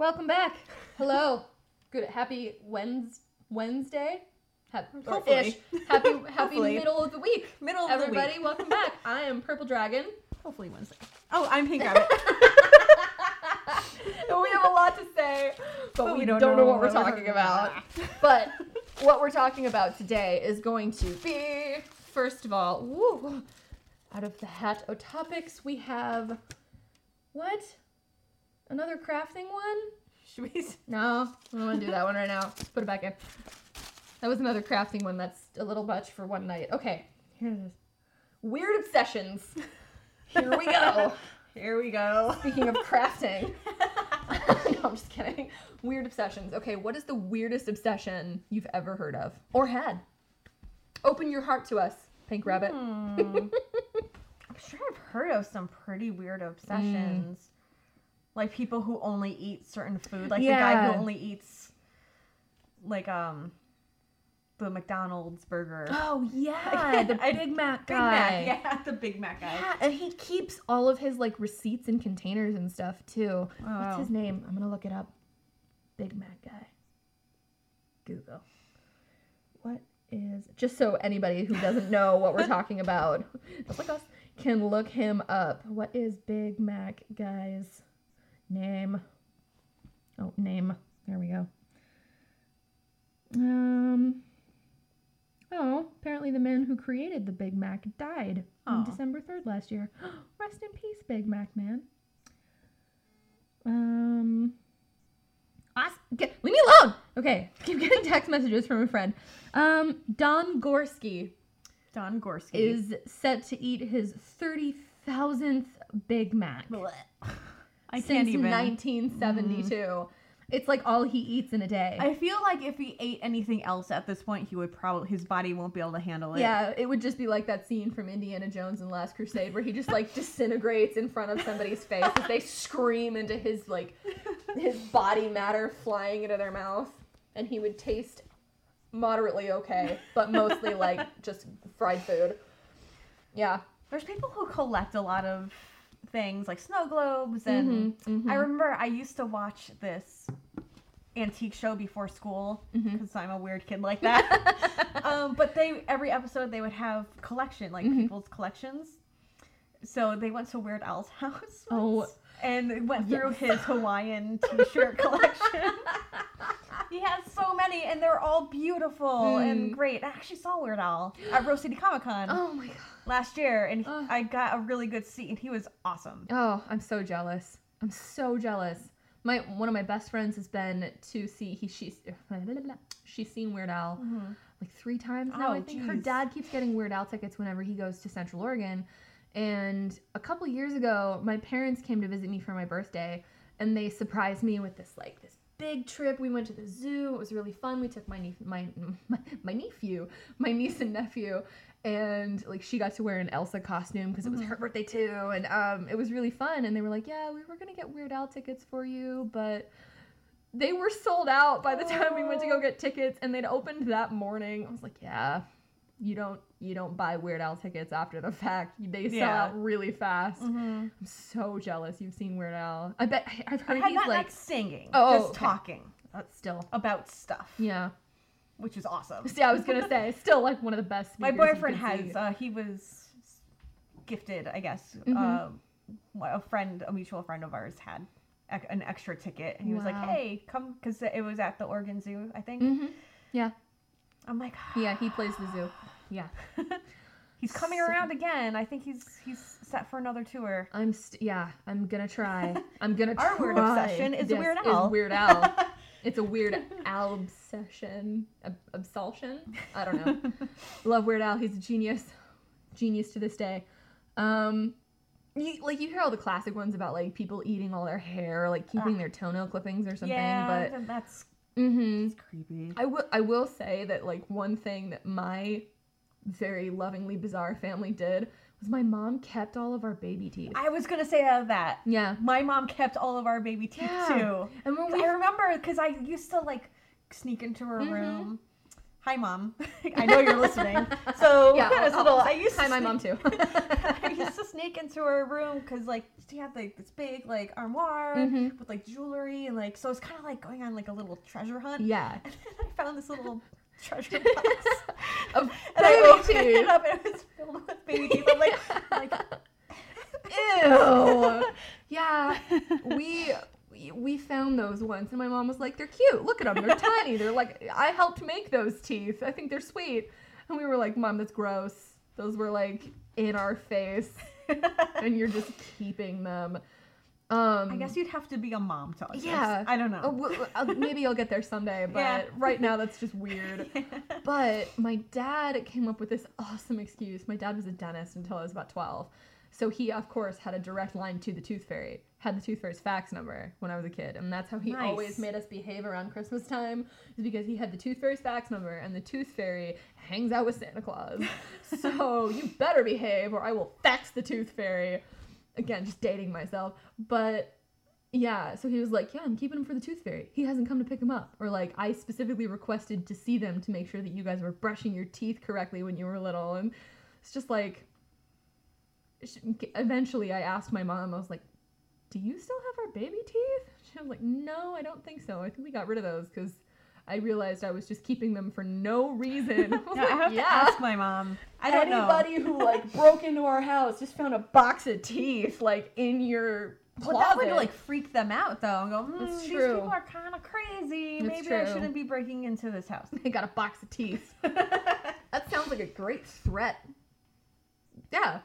Welcome back. Hello. Good. Happy Wednes Wednesday. Hopefully. ish. Happy happy Hopefully. middle of the week. Middle of Everybody, the week. Everybody, welcome back. I am Purple Dragon. Hopefully Wednesday. Oh, I'm Pink Rabbit. We have a lot to say, but, we, don't, know, what we're talking about. but what we're talking about today is going to be, first of all, woo, out of the hat of topics, we have what? Another crafting one? Should we? No, I don't want to do that one right now. Let's put it back in. That was another crafting one. That's a little much for one night. Okay, here it is. Weird obsessions. Here we go. Here we go. Speaking of crafting. no, I'm just kidding. Weird obsessions. Okay, what is the weirdest obsession you've ever heard of or had? Open your heart to us, Pink Rabbit. Hmm. I'm sure I've heard of some pretty weird obsessions. Like people who only eat certain food. Like the guy who only eats like um the McDonald's burger. Oh yeah, the I- Big Mac Big guy. Mac. Yeah, the Big Mac guy. Yeah, and he keeps all of his like receipts and containers and stuff too. What's wow. his name? I'm gonna look it up. Big Mac guy. Google. What is just so anybody who doesn't know what we're talking about, just like us, can look him up. What is Big Mac guy's name? Oh, name. There we go. Um. Oh, apparently the man who created the Big Mac died on Oh. December 3rd last year. Rest in peace, Big Mac man. Um. Get, leave me alone! Okay, keep getting text messages from a friend. Um, Don Gorske Don Gorske. is set to eat his 30,000th Big Mac. I since can't even. 1972. Mm-hmm. It's like all he eats in a day. I feel like if he ate anything else at this point, he would probably his body won't be able to handle it. Yeah, it would just be like that scene from Indiana Jones and the Last Crusade where he just like disintegrates in front of somebody's face as they scream into his like his body matter flying into their mouth and he would taste moderately okay, but mostly like just fried food. Yeah. There's people who collect a lot of things like snow globes and Mhm, mhm. I remember I used to watch this antique show before school because I'm a weird kid like that. um, but they every episode they would have collection like Mhm. people's collections. So they went to Weird Al's house. Oh, and went through yes. his Hawaiian T-shirt collection. He has so many, and they're all beautiful and Mm. great. I actually saw Weird Al at Rose City Comic Con Oh my god. last year, and he- I got a really good seat, and he was awesome. Oh, I'm so jealous. I'm so jealous. My one of my best friends has been to see he she's she's seen Weird Al like three times now. Oh, I think her dad keeps getting Weird Al tickets whenever he goes to Central Oregon. And a couple years ago, my parents came to visit me for my birthday, and they surprised me with this like this big trip. We went to the zoo. It was really fun. We took my niece, my, my my nephew, my niece and nephew, and like she got to wear an Elsa costume because it was her birthday too, and um, it was really fun. And they were like, "Yeah, we were gonna get Weird Al tickets for you, but." They were sold out by the time we went to go Oh. get tickets, and they'd opened that morning. I was like, "Yeah, you don't you don't buy Weird Al tickets after the fact. They sell Yeah. out really fast. Mm-hmm. I'm so jealous you've seen Weird Al. I bet I've heard not, he's like not singing, Oh, just okay. talking still. about stuff, Yeah. which is awesome. Yeah, I was gonna say still like one of the best. My boyfriend has, uh, he was gifted, I guess. Mhm. Uh, a friend, a mutual friend of ours, had an extra ticket, and he was like, "Hey, come," because it was at the Oregon Zoo, I think. Mhm. Yeah. I'm like, Yeah, he plays the zoo. Yeah. he's coming So- around again. I think he's he's set for another tour. I'm st- yeah, I'm gonna try. I'm gonna try. Our weird obsession is Yes, Weird is Al. Weird Al. It's a weird Al obsession. Ob- obsession? I don't know. Love Weird Al. He's a genius. Genius to this day. Um, you, like you hear all the classic ones about like people eating all their hair, like keeping their toenail clippings or something. yeah, but that's, hmm that's creepy. I will. I will say that like one thing that my very lovingly bizarre family did was my mom kept all of our baby teeth. I was gonna say that. yeah. My mom kept all of our baby teeth Yeah. too. And when we I remember because I used to like sneak into her Mhm. room Hi, mom. I know you're listening. So Yeah, I'll- little, I used hi, to my sneak- mom too. I used to sneak into her room because like she had like this big like armoire Mhm. with like jewelry and like so it's kind of like going on like a little treasure hunt. yeah. And then I found this little treasure box. Of and I baby opened teeth. it up and it was filled with baby teeth. I'm like, like Ew. yeah. We- we found those once and my mom was like, They're cute. Look at them. They're tiny. They're like I helped make those teeth. I think they're sweet. And we were like, Mom, that's gross. Those were like in our face. And you're just keeping them. Um I guess you'd have to be a mom to Yeah. I don't know. Oh, w- w- uh, maybe I'll get there someday, but Yeah. right now that's just weird. But my dad came up with this awesome excuse. My dad was a dentist until I was about 12. So he, of course, had a direct line to the Tooth Fairy, had the Tooth Fairy's fax number when I was a kid. And that's how he Nice. always made us behave around Christmas time, is because he had the Tooth Fairy's fax number, and the Tooth Fairy hangs out with Santa Claus. so you better behave, or I will fax the Tooth Fairy. Again, just dating myself. But yeah, so he was like, Yeah, I'm keeping him for the Tooth Fairy. He hasn't come to pick him up. Or like, I specifically requested to see them to make sure that you guys were brushing your teeth correctly when you were little. And it's just like, eventually I asked my mom, I was like, Do you still have our baby teeth? She was like, No, I don't think so. I think we got rid of those because I realized I was just keeping them for no reason. I was Yeah, I like, have to ask my mom. I don't Anybody know. who like broke into our house just found a box of teeth like in your But closet. that would like freak them out though and go, mm, It's these true. people are kind of crazy. It's Maybe I shouldn't be breaking into this house. they got a box of teeth. That sounds like a great threat. Yeah.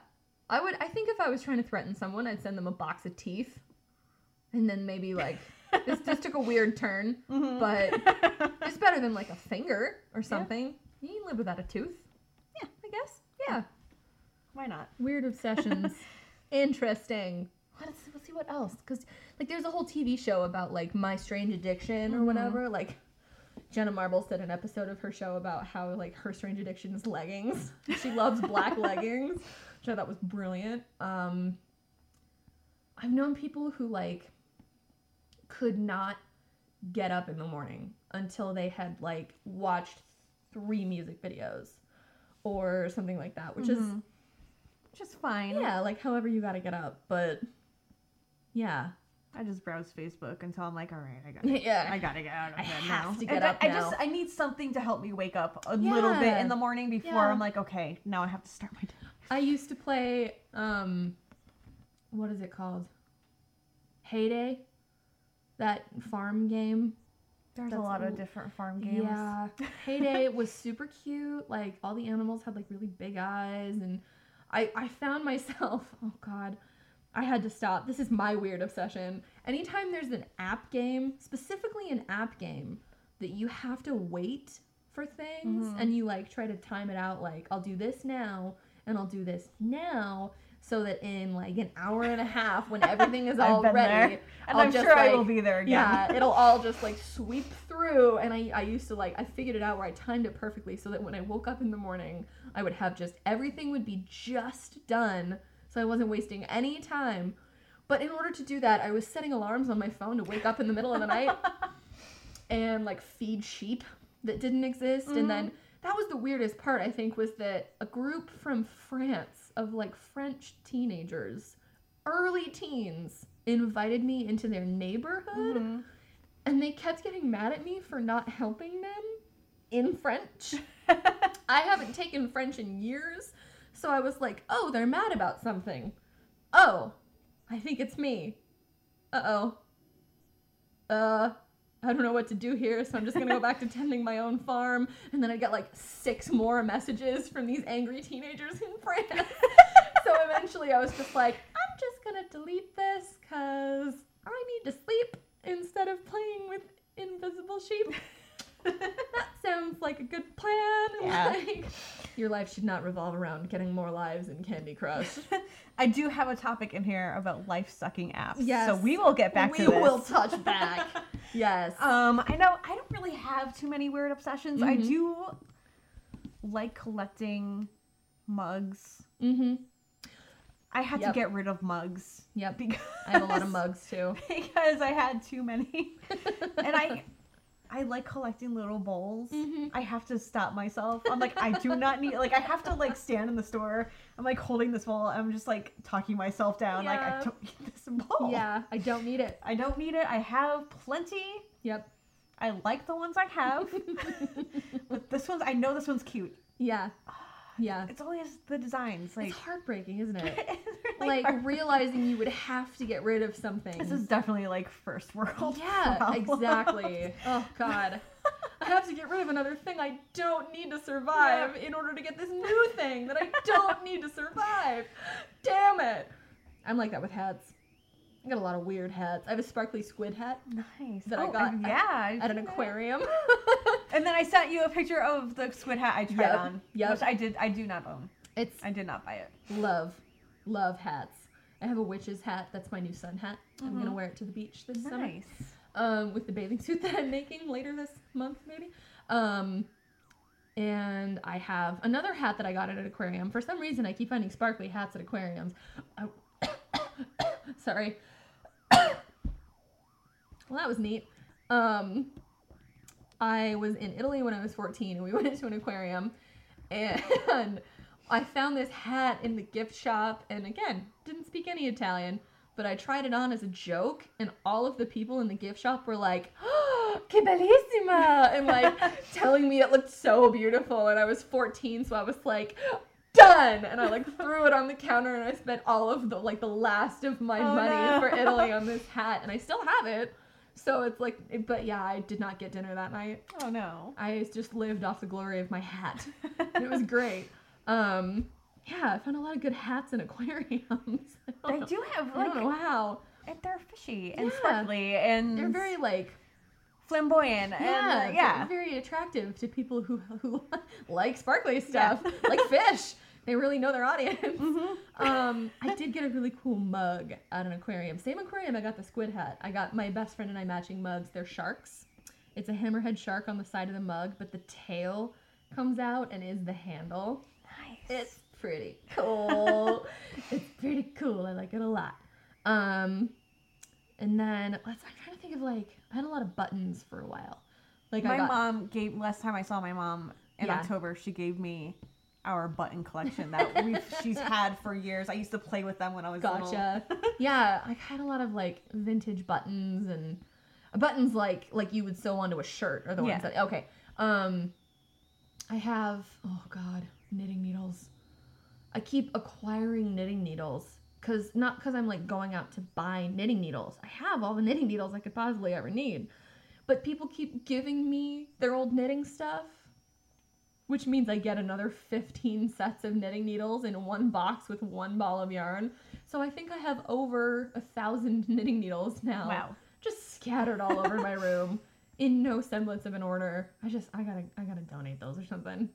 I would I think if I was trying to threaten someone, I'd send them a box of teeth. And then maybe like this this took a weird turn, Mhm. but it's better than like a finger or something. You can live without a tooth. Yeah, I guess. Yeah. Why not? Weird obsessions. Interesting. Let's, let's see what else. Because, like, there's a whole TV show about, like, My Strange Addiction or Mhm. whatever. Like, Jenna Marbles did an episode of her show about how, like, her strange addiction is leggings. She loves black leggings, which I thought was brilliant. Um, I've known people who, like, could not get up in the morning until they had, like, watched three music videos or something like that, which is Mhm. Just fine. yeah, like however you gotta get up, but yeah, I just browse Facebook until I'm like, all right, I got I yeah. gotta get out of I bed have now. to get And I- up I, now. just I need something to help me wake up a little bit in the morning before Yeah. I'm like, okay, now I have to start my day. I used to play um, what is it called? Hay Day, that farm game. There's That's a lot of different farm games. Yeah, Hay Day was super cute. Like all the animals had like really big eyes, and I I found myself. Oh God, I had to stop. This is my weird obsession. Anytime there's an app game, specifically an app game, that you have to wait for things, Mhm. and you like try to time it out. Like I'll do this now, and I'll do this now. So that in like an hour and a half, when everything is all ready, there. And I'm just, sure I will be there again. yeah, it'll all just like sweep through. And I, I used to like, I figured it out where I timed it perfectly so that when I woke up in the morning, I would have just everything would be just done. So I wasn't wasting any time. But in order to do that, I was setting alarms on my phone to wake up in the middle of the night and like feed sheep that didn't exist. And then mm-hmm. that was the weirdest part, I think, was that a group from France of like French teenagers, early teens, invited me into their neighborhood Mhm. and they kept getting mad at me for not helping them in French. I haven't taken French in years, so I was like, oh, they're mad about something. Oh, I think it's me. Uh oh. Uh, I don't know what to do here, so I'm just gonna go back to tending my own farm. And then I get like six more messages from these angry teenagers in France. so eventually I was just like, I'm just gonna delete this because I need to sleep instead of playing with invisible sheep. that sounds like a good plan. Yeah. Like, your life should not revolve around getting more lives in Candy Crush. I do have a topic in here about life sucking apps. Yes. So we will get back we to this. will touch back. Yes. Um, I know I don't really have too many weird obsessions. I Mhm. do like collecting mugs. mm-hmm. I had Yep. to get rid of mugs Yep. because I have a lot of mugs too. because I had too many. and I I like collecting little bowls. Mhm. I have to stop myself. I'm like, I do not need like I have to like stand in the store. I'm like holding this bowl. I'm just like talking myself down. Like I don't need this bowl. Yeah, I don't need it. I don't need it. I have plenty. Yep. I like the ones I have. but this one's I know this one's cute. yeah. Yeah. It's always the designs. Like It's heartbreaking, isn't it? really like realizing you would have to get rid of something. this is definitely like first world. yeah, problem. exactly. Oh god. I have to get rid of another thing I don't need to survive in order to get this new thing that I don't need to survive. Damn it. I'm like that with hats. I got a lot of weird hats. I have a sparkly squid hat Nice. That I Oh, got uh, at- yeah, I at an aquarium. And then I sent you a picture of the squid hat I tried Yep, on. yep. Which I did I do not own. it's I did not buy it. love, love hats. I have a witch's hat. That's my new sun hat. I'm gonna Mhm. wear it to the beach this summer. Nice. um, with the bathing suit that I'm making later this month, maybe. Um, and I have another hat that I got at an aquarium. For some reason, I keep finding sparkly hats at aquariums. I- Sorry. well, that was neat. Um, I was in Italy when I was 14, and we went into an aquarium, and I found this hat in the gift shop, and again, didn't speak any Italian but I tried it on as a joke, and all of the people in the gift shop were like, oh, "Que bellissima!" and like telling me it looked so beautiful. And I was 14, so I was like, "Done!" And I like threw it on the counter, and I spent all of the like the last of my Oh, money no. for Italy on this hat, and I still have it. So it's like, but yeah, I did not get dinner that night. Oh no. I just lived off the glory of my hat. it was great. Um, yeah, I found a lot of good hats in aquariums. They do have like how. and they're fishy and Yeah. sparkly and They're very like flamboyant yeah, and uh, yeah. very attractive to people who who like sparkly stuff, like fish. They really know their audience. Mhm. Um, I did get a really cool mug at an aquarium. Same aquarium I got the squid hat. I got my best friend and I matching mugs. They're sharks. It's a hammerhead shark on the side of the mug, but the tail comes out and is the handle. Nice. It's pretty cool. it's pretty cool. I like it a lot. Um, and then let's. I'm trying to think of like I had a lot of buttons for a while. Like I my got mom gave last time I saw my mom in Yeah. October, she gave me our button collection that we've, she's had for years. I used to play with them when I was little. gotcha. yeah, I had a lot of like vintage buttons and buttons like like you would sew onto a shirt or the ones Yeah. that okay. Um, I have oh god knitting needles. I keep acquiring knitting needles because not because I'm like going out to buy knitting needles. I have all the knitting needles I could possibly ever need, but people keep giving me their old knitting stuff, which means I get another 15 sets of knitting needles in one box with one ball of yarn. So I think I have over a thousand knitting needles now, Wow. just scattered all over my room in no semblance of an order. I just I gotta I gotta donate those or something.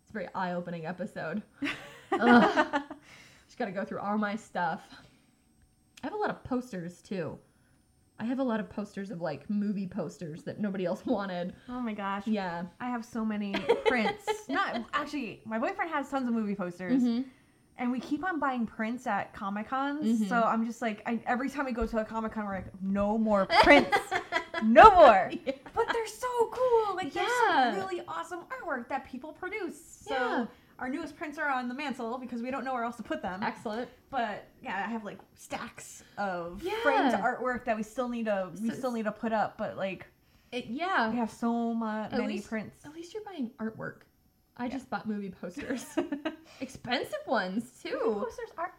It's a very eye opening episode. Just gotta go through all my stuff. I have a lot of posters too. I have a lot of posters of like movie posters that nobody else wanted. Oh my gosh. Yeah. I have so many prints. Not actually, my boyfriend has tons of movie posters, Mhm. and we keep on buying prints at Comic Cons. Mhm. So I'm just like, I, every time we go to a Comic Con, we're like, no more prints, no more. Yeah. But they're so cool. Like there's Yeah. some really awesome artwork that people produce. So Yeah. Our newest prints are on the mantle because we don't know where else to put them. Excellent. But yeah, I have like stacks of Yeah. framed artwork that we still need to we So- still need to put up. But like It, yeah. we have so much At many least- prints. At least you're buying artwork. I Yeah. just bought movie posters. Expensive ones too. posters are.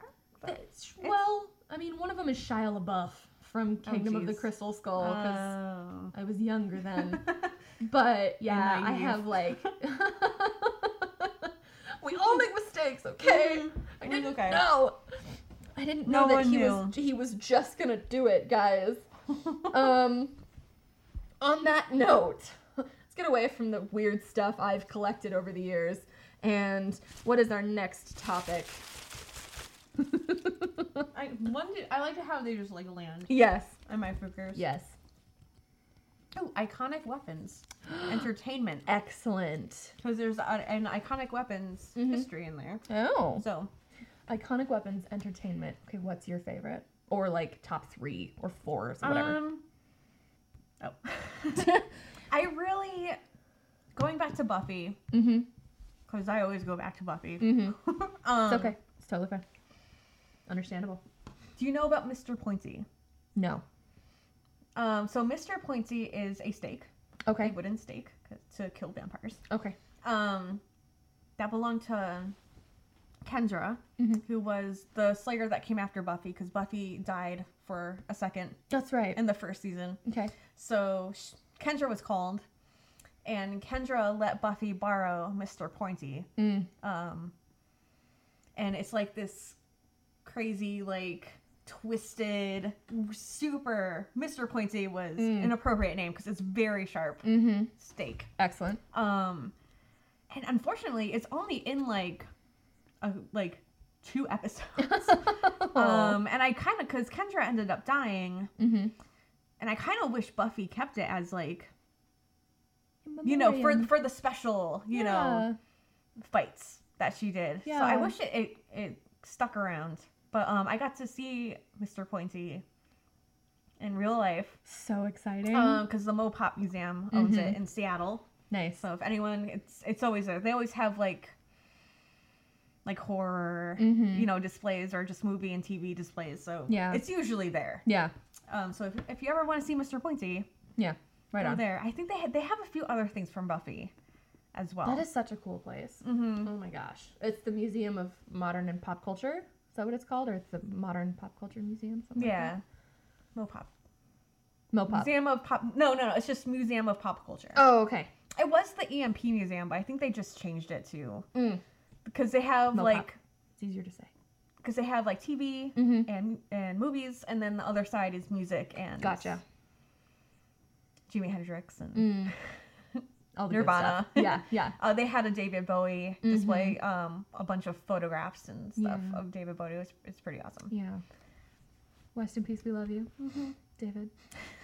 It's- well, I mean, one of them is Shia LaBeouf from Oh, Kingdom of the. Crystal Skull because Oh. I was younger then. But yeah, I have like. we all make mistakes, okay? Mhm. I Mm, didn't okay. know. I didn't No that he knew. was he was just gonna do it, guys. um. On that note, let's get away from the weird stuff I've collected over the years. And what is our next topic? I wonder. I like how they just like land yes. on my focus. Yes. Oh, iconic weapons, entertainment. Excellent. Because there's a, an iconic weapons Mhm. history in there. Oh. So Iconic weapons, entertainment. Okay, what's your favorite? Or like top three or four or whatever. Um. Oh. I really going back to Buffy Mm-hmm. because I always go back to Buffy. Mm-hmm. um, It's okay. It's totally fine. Understandable. Do you know about Mr. Pointy? No. Um, so Mr. Pointy is a stake, Okay. a wooden stake to kill vampires. Okay. Um, that belonged to Kendra, Mhm. who was the Slayer that came after Buffy because Buffy died for a second That's right. in the first season. Okay. So sh- Kendra was called, and Kendra let Buffy borrow Mr. Pointy. Mm. Um, and it's like this crazy, like twisted, super. Mr. Pointy was Mm. an appropriate name because it's very sharp Mm-hmm. stake. Excellent. Um, and unfortunately, it's only in like, a, like two episodes. um, and I kind of because Kendra ended up dying, mm-hmm. and I kind of wish Buffy kept it as like you know for for the special you know fights that she did. So I wish it, it it stuck around. But um, I got to see Mr. Pointy in real life So exciting. because the Mopop Museum owns it in Seattle. nice. So if anyone, it's it's always there. They always have like like horror, Mhm. you know, displays or just movie and TV displays. So Yeah. it's usually there. Yeah. Um, so if, if you ever want to see Mr. Pointy, Yeah. Right on. there. I think they had, they have a few other things from Buffy as well. That is such a cool place. hmm Oh my gosh. It's the Museum of Modern and Pop Culture. Is that what it's called? Or it's the Modern Pop Culture Museum? Something Yeah. Mopop. Like that? Mopop. Museum of Pop. No, no, no. It's just Museum of Pop Culture. Oh, okay. It was the EMP Museum, but I think they just changed it to Mm. because they have Mopop. like It's easier to say. because they have like TV Mm-hmm. and and movies, and then the other side is music and Gotcha. Jimi Hendrix and Mm. All the good Nirvana. stuff. Yeah, yeah. uh, they had a David Bowie display, um, a bunch of photographs and stuff Mm-hmm. Yeah. of David Bowie. It's, it's pretty awesome. Yeah. Rest in peace, we love you, David.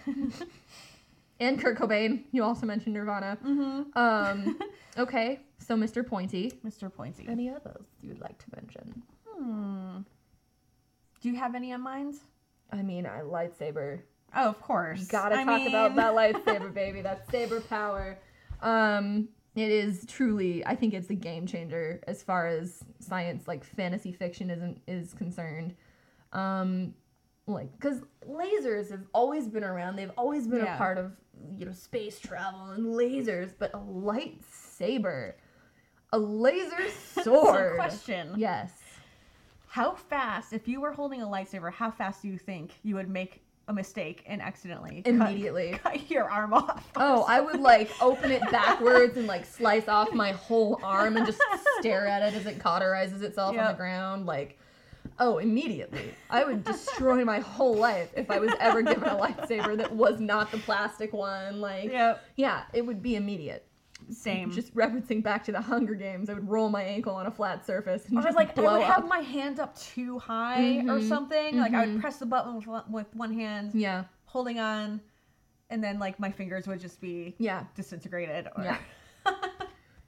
and Kurt Cobain. You also mentioned Nirvana. Mm-hmm. Um, okay, so Mr. Pointy. Mr. Pointy. Any others you would like to mention? Hmm. Do you have any in mind? I mean, I lightsaber. Oh, of course. You gotta I talk about that lightsaber, baby. That saber power. Um, it is truly. I think it's a game changer as far as science, like fantasy fiction, isn't is concerned. Um, like because lasers have always been around. They've always been Yeah. a part of you know space travel and lasers, but a lightsaber, a laser sword. question. Yes. How fast, if you were holding a lightsaber, how fast do you think you would make a mistake and accidentally Immediately. cut, your arm off? Oh, I would like open it backwards and like slice off my whole arm and just stare at it as it cauterizes itself on the ground. Like, oh, immediately. I would destroy my whole life if I was ever given a lightsaber that was not the plastic one. Like, Yep. yeah, it would be immediate. Same. Just referencing back to the Hunger Games, I would roll my ankle on a flat surface and or just like I blow would have my hand up too high or Mhm. something. Like I would Mhm. press the button with one, with one hand, Yeah, holding on, and then like my fingers would just be yeah, disintegrated. Or... Yeah.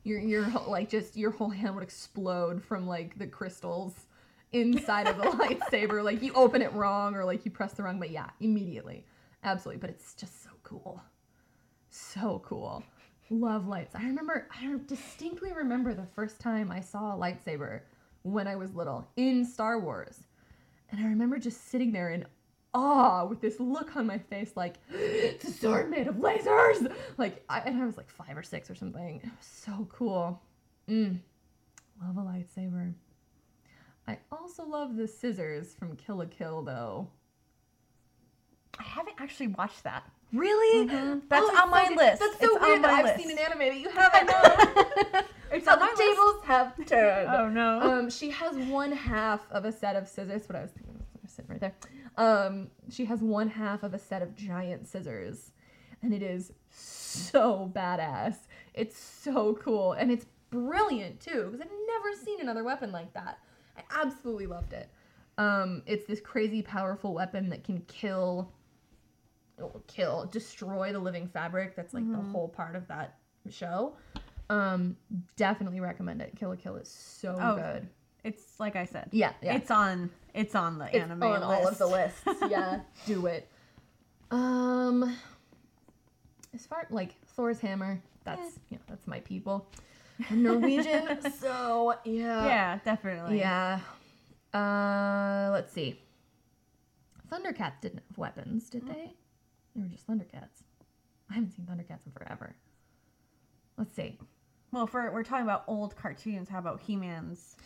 your your whole, like just your whole hand would explode from like the crystals inside of the lightsaber. Like you open it wrong or like you press the wrong, but yeah, immediately, absolutely. But it's just so cool, so cool. Love lights. I remember. I distinctly remember the first time I saw a lightsaber when I was little in Star Wars, and I remember just sitting there in awe with this look on my face like it's a sword made of lasers like I, and i was like five or six or something it was so cool mm. love a lightsaber i also love the scissors from kill la kill though I haven't actually watched that. Really That's Oh, on my so- list. that's so It's weird that i've list. seen an anime that you haven't It's so on the my list. tables have turned Oh no. um, she has one half of a set of scissors. What I was thinking was sitting right there. Um, she has one half of a set of giant scissors, and it is so badass. It's so cool, and it's brilliant too because I've never seen another weapon like that. I absolutely loved it. Um, it's this crazy powerful weapon that can kill, kill, destroy the living fabric. That's like the whole part of that show. Um, definitely recommend it. Kill la Kill is so Oh, good. it's like I said. Yeah, yeah. It's on. It's on the It's anime on list. all of the lists. Yeah, do it. Um, as far like Thor's hammer, that's you know that's my people. I'm Norwegian, so yeah. yeah, definitely. Yeah. Uh, let's see. Thundercats didn't have weapons, did they? They were just Thundercats. I haven't seen Thundercats in forever. Let's see. Well, for we're talking about old cartoons, how about He-Man's?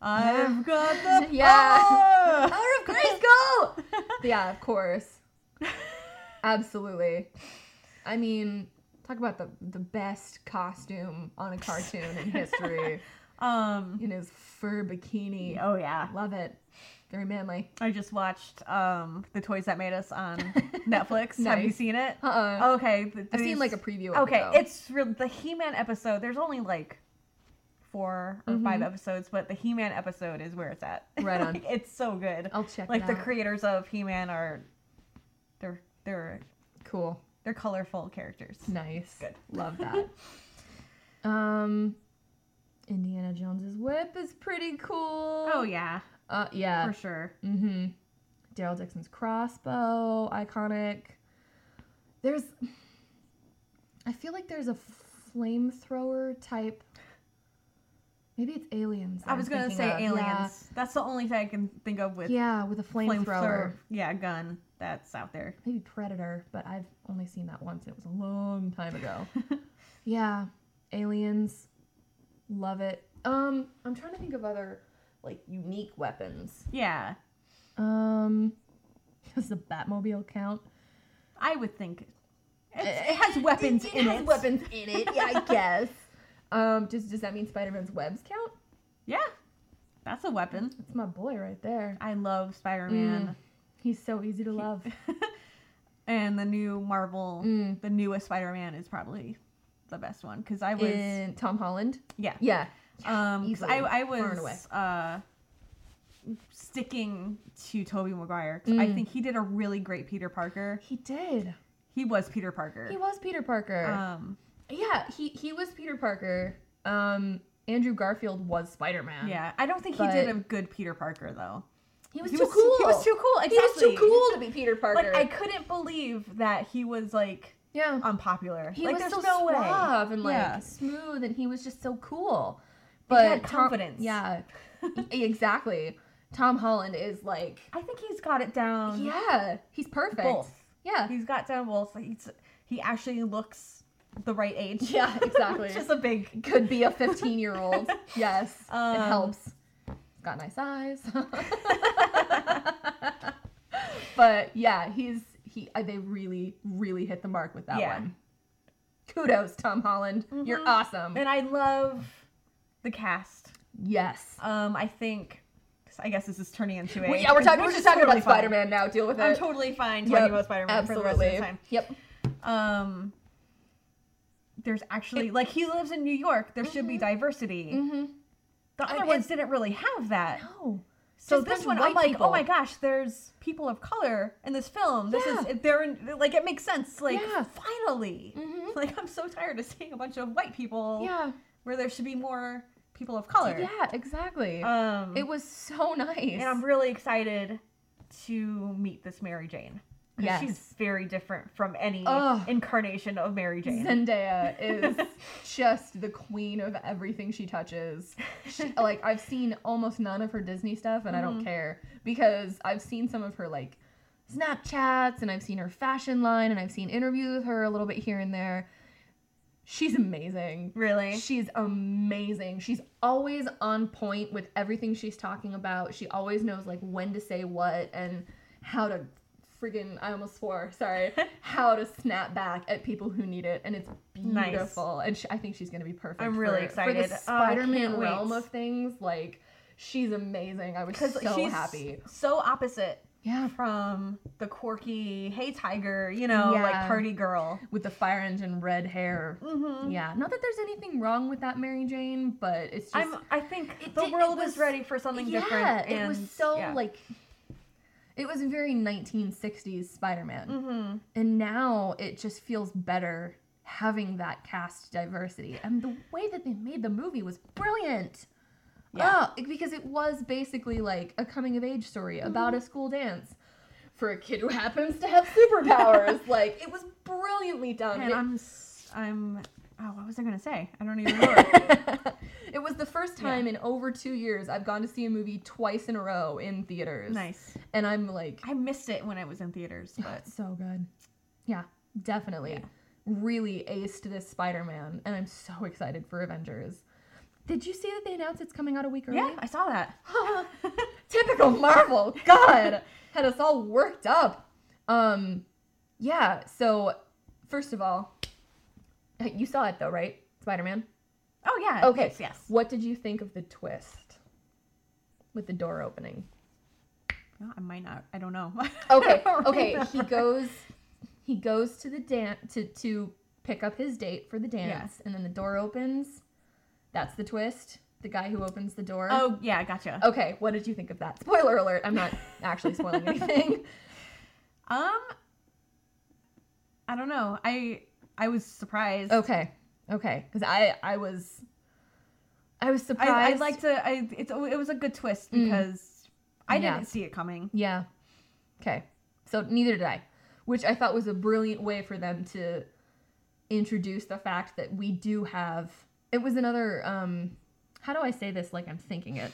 I've got the Yeah. power! Power of Grayskull! yeah, of course. Absolutely. I mean, talk about the the best costume on a cartoon in history um. in his fur bikini. Oh yeah. Love it. Very manly. I just watched um the toys that made us on Netflix. Have you seen it? Uh-uh. Okay. th- I've seen like a preview of Okay, it. it's real. The He-Man episode. There's only like four or five Mhm. episodes, but the He-Man episode is where it's at. Right on. Like, it's so good. I'll check Like the out. creators of He-Man are, they're they're cool. they're colorful characters. Nice. Good. Love that. um Indiana Jones's whip is pretty cool. Oh yeah, Uh yeah. for sure. Mm-hmm. Daryl Dixon's crossbow, iconic. There's I feel like there's a flamethrower type. Maybe it's aliens. I I'm was gonna say of. aliens. That's the only thing I can think of with Yeah, yeah with a flamethrower. flamethrower. Yeah, gun that's out there. Maybe Predator, but I've only seen that once. It was a long time ago. yeah, aliens. Love it. Um, I'm trying to think of other like unique weapons. Yeah, Um, does the Batmobile count? I would think it's, it has weapons It in has it. Weapons in it, yeah, I guess. Um, does does that mean Spider-Man's webs count? Yeah, that's a weapon. That's my boy right there. I love Spider-Man. He's so easy to love. and the new Marvel, Mm. the newest Spider-Man is probably the best one because I was In Tom Holland, yeah yeah, um easily, I I far and away. was uh sticking to Tobey Maguire 'cause I Mm. think he did a really great Peter Parker. he did. He was Peter Parker. He was Peter Parker. um Yeah, he he was Peter Parker. Um, Andrew Garfield was Spider Man. yeah, I don't think he did a good Peter Parker though. he was He too was cool. He was too cool. He was too cool to be Peter Parker. Like I couldn't believe that he was like yeah, unpopular. he like was so no way. suave and like Yeah. smooth, and he was just so cool. But had Tom- confidence. yeah, exactly. Tom Holland is like, I think he's got it down. yeah, he's perfect. both. Yeah, He's got down both. He's he actually looks the right age. yeah, exactly. Which is a big Could be a 15 year old. Yes, it Um, helps. He's got nice eyes. but yeah, he's he. uh, They really, really hit the mark with that Yeah. one. Kudos, Tom Holland. You're Mhm. awesome. and I love the cast. yes. Um, I think I guess this is turning into a Well, yeah, we're talking. We're just talking totally about. Spider Man now. Deal with it. I'm totally fine talking Yep, about Spider-Man for the rest of the time. Yep. Um, there's actually like he lives in New York. There should be diversity. Mm-hmm. The I- other ones didn't really have that. No. So Just this one, I'm like, people. oh my gosh, there's people of color in this film. This Yeah. is they're in, like it makes sense. Like Yeah. finally, Mhm. like I'm so tired of seeing a bunch of white people Yeah. where there should be more people of color. Yeah. Exactly. Um, it was so nice. and I'm really excited to meet this Mary Jane. Yes. she's very different from any incarnation of Mary Jane. Zendaya is just the queen of everything she touches. She, like I've seen almost none of her Disney stuff, and I don't Mhm. care because I've seen some of her like Snapchats, and I've seen her fashion line, and I've seen interviews with her a little bit here and there. She's amazing. really? She's amazing. She's always on point with everything she's talking about. She always knows like when to say what and how to friggin' I almost swore, sorry, how to snap back at people who need it and it's Nice. beautiful. And she, I think she's going to be perfect. I'm really for, excited. For the Oh, Spider-Man can't wait. realm of things, like she's amazing. I was so she's happy. so opposite Yeah. from the quirky, hey tiger, you know, like party girl. With the fire engine red hair. Mm-hmm. Yeah. Not that there's anything wrong with that Mary Jane, but it's just I'm. I think It the it world was- is ready for something different. yeah, different. it was so yeah. like it was very 1960s Spider-Man. Mm-hmm. And now it just feels better having that cast diversity. And the way that they made the movie was brilliant. Yeah. Oh, because it was basically like a coming of age story about Mm-hmm. a school dance for a kid who happens to have superpowers. like it was brilliantly done. And It- I'm, I'm Oh, what was I gonna say? I don't even know. it was the first time in over two years I've gone to see a movie twice in a row in theaters. nice. And I'm like, I missed it when it was in theaters, but so good. Yeah, definitely. Yeah. Really aced this Spider Man. And I'm so excited for Avengers. Did you see that they announced it's coming out a week early? yeah, I saw that. Typical Marvel. God, had us all worked up. Um, yeah. So, first of all, you saw it though, right? Spider Man. Oh yeah. Okay. Yes. yes. What did you think of the twist with the door opening? No, I might not. I don't know. Okay. Don't okay. He goes. He goes to the dance to to pick up his date for the dance, and then the door opens. That's the twist. The guy who opens the door. Oh yeah, gotcha. Okay. What did you think of that? Spoiler alert. I'm not actually spoiling anything. Um, I don't know. I I was surprised. Okay. Okay. Because I I was I was surprised. I, I'd like to. I it's it was a good twist Mm. because I Yeah. didn't see it coming. Yeah. Okay. So neither did I, which I thought was a brilliant way for them to introduce the fact that we do have. It was another. um How do I say this? Like I'm thinking it.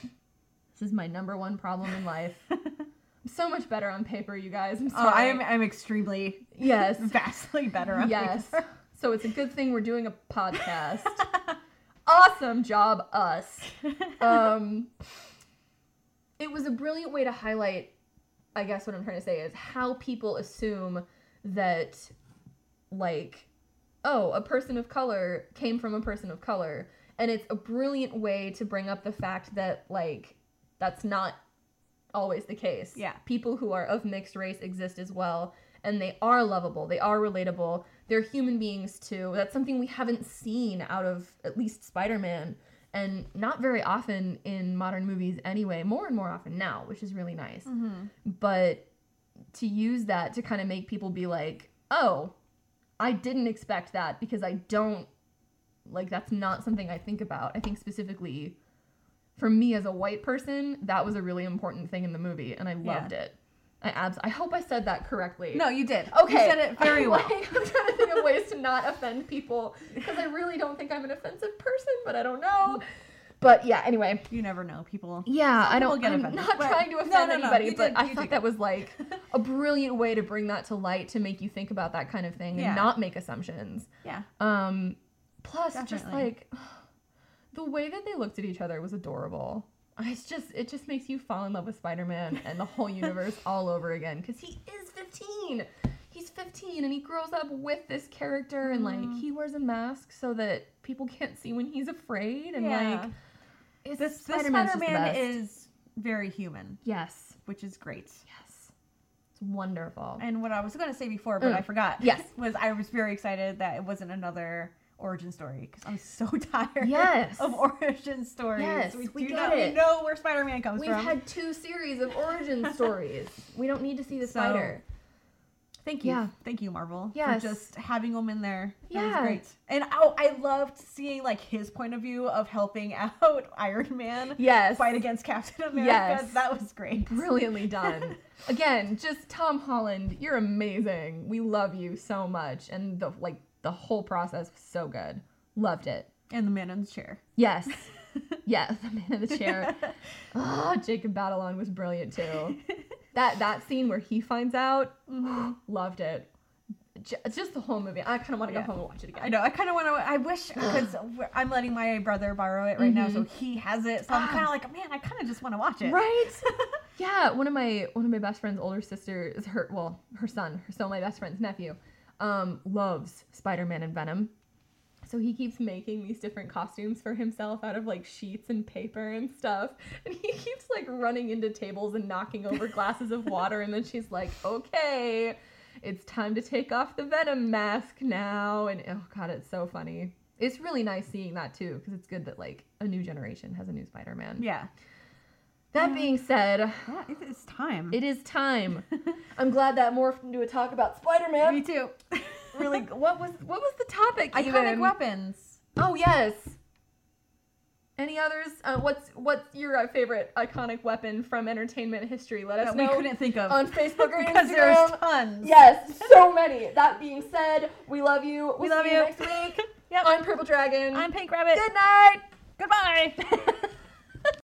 This is my number one problem in life. I'm so much better on paper, you guys. I'm Oh. I am I'm extremely Yes. vastly better. On Yes. paper. So it's a good thing we're doing a podcast. awesome job, us. Um, it was a brilliant way to highlight, I guess what I'm trying to say is how people assume that, like, oh, a person of color came from a person of color. And it's a brilliant way to bring up the fact that, like, that's not always the case. Yeah. People who are of mixed race exist as well, and they are lovable, they are relatable, they're human beings too. That's something we haven't seen out of at least Spider Man, and not very often in modern movies anyway, more and more often now, which is really nice. Mm-hmm. But to use that to kind of make people be like, oh, I didn't expect that because I don't like that's not something I think about. I think specifically for me as a white person, that was a really important thing in the movie, and I Yeah. loved it. I abs- I hope I said that correctly. No, you did. Okay. You said it very I'm well. like- I'm trying to think of ways to not offend people because I really don't think I'm an offensive person, but I don't know. But yeah, anyway. You never know, people. Yeah, I don't. get I'm offended, not trying to offend no, no, anybody, you but did- I thought did that was like a brilliant way to bring that to light to make you think about that kind of thing Yeah. and not make assumptions. Yeah. Um, plus, just like the way that they looked at each other was adorable. It's just it just makes you fall in love with Spider-Man and the whole universe all over again because he is 15. He's 15 and he grows up with this character and like Mhm. he wears a mask so that people can't see when he's afraid and yeah. like it's this Spider-Man's just the Spider-Man best. is very human, yes, which is great. yes, it's wonderful. And what I was going to say before, but Mm. I forgot. Yes. Was I was very excited that it wasn't another origin story because I'm so tired Yes. of origin stories. Yes, we, do get not, it. Know where Spider-Man comes from. We've from. had two series of origin stories. We don't need to see the So, spider. Thank you. Yeah. Thank you, Marvel, Yes. for just having him in there. That was Yeah. great. And oh, I loved seeing like his point of view of helping out Iron Man Yes. fight against Captain America. Yes. That was great. Brilliantly done. Again, just Tom Holland, you're amazing. We love you so much. And the like the whole process was so good. Loved it. And the man in the chair. Yes. yes, the man in the chair. Oh, Jacob Batalon was brilliant too. That that scene where he finds out, loved it. J- just the whole movie. I kind of want to Yeah. go home and watch it again. I know. I kind of want to. I wish because I'm letting my brother borrow it right now, so he has it. So I'm Ah. kind of like, man, I kind of just want to watch it. Right? yeah, one of my one of my best friend's older sister is her well, her son, so my best friend's nephew, um, loves Spider-Man and Venom. So he keeps making these different costumes for himself out of like sheets and paper and stuff. And he keeps like running into tables and knocking over glasses of water and then she's like, "Okay, it's time to take off the Venom mask now." And oh god, it's so funny. It's really nice seeing that too because it's good that like a new generation has a new Spider-Man. Yeah. That being said, Yeah. It's time. it is time. I'm glad that morphed into a talk about Spider-Man. Me too. Really, what was what was the topic? Iconic even? weapons. Oh yes. Any others? Uh, what's what's your uh, favorite iconic weapon from entertainment history? Let us that we couldn't think of on Facebook or because Instagram. there's tons. Yes, so many. That being said, we love you. We'll We love see you you. next week. Yep. I'm Purple Dragon. I'm Pink Rabbit. Good night. Goodbye.